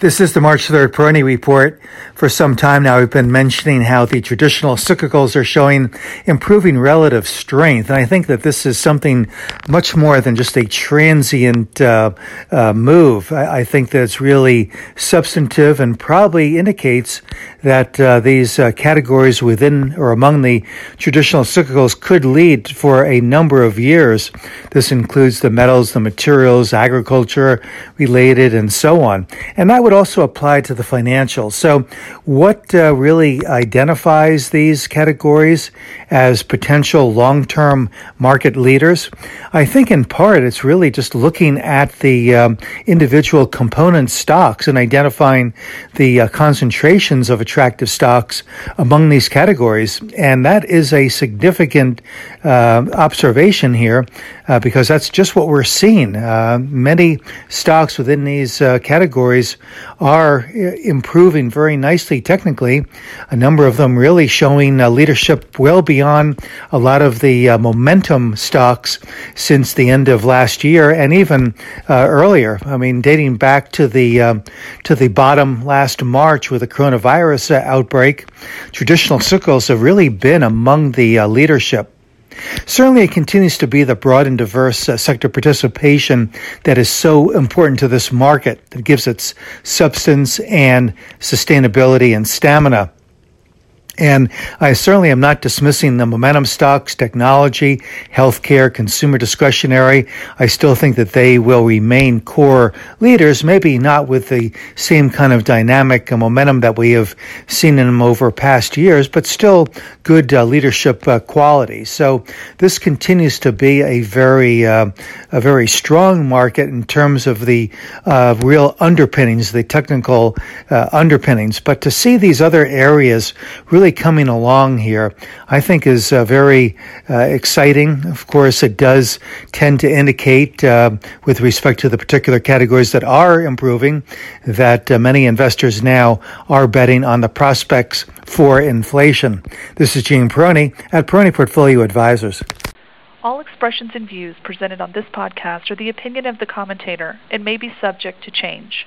This is the March 3rd Peroni report. For some time now, we've been mentioning how the traditional cyclicals are showing improving relative strength. And I think that this is something much more than just a transient uh, uh, move. I, I, think that it's really substantive and probably indicates that uh, these uh, categories within or among the traditional cyclicals could lead for a number of years. This includes the metals, the materials, agriculture related, and so on. And that would also apply to the financials. So, what uh, really identifies these categories as potential long term market leaders? I think in part it's really just looking at the um, individual component stocks and identifying the uh, concentrations of attractive stocks among these categories. And that is a significant uh, observation here uh, because that's just what we're seeing. Uh, many stocks within these uh, categories are uh, improving very nicely technically. A number of them really showing uh, leadership well beyond a lot of the uh, momentum stocks since the end of last year and even uh, earlier. I mean, dating back to the um, to the bottom last March with the coronavirus uh, outbreak, traditional cycles have really been among the uh, leadership. Certainly, it continues to be the broad and diverse uh, sector participation that is so important to this market that gives its substance and sustainability and stamina. And I certainly am not dismissing the momentum stocks, technology, healthcare, consumer discretionary. I still think that they will remain core leaders, maybe not with the same kind of dynamic and momentum that we have seen in them over past years, but still good uh, leadership uh, quality. So this continues to be a very, uh, a very strong market in terms of the uh, real underpinnings, the technical uh, underpinnings. But to see these other areas really really coming along here, I think is uh, very uh, exciting. Of course, it does tend to indicate, uh, with respect to the particular categories that are improving, that uh, many investors now are betting on the prospects for inflation. This is Gene Peroni at Peroni Portfolio Advisors. All expressions and views presented on this podcast are the opinion of the commentator and may be subject to change.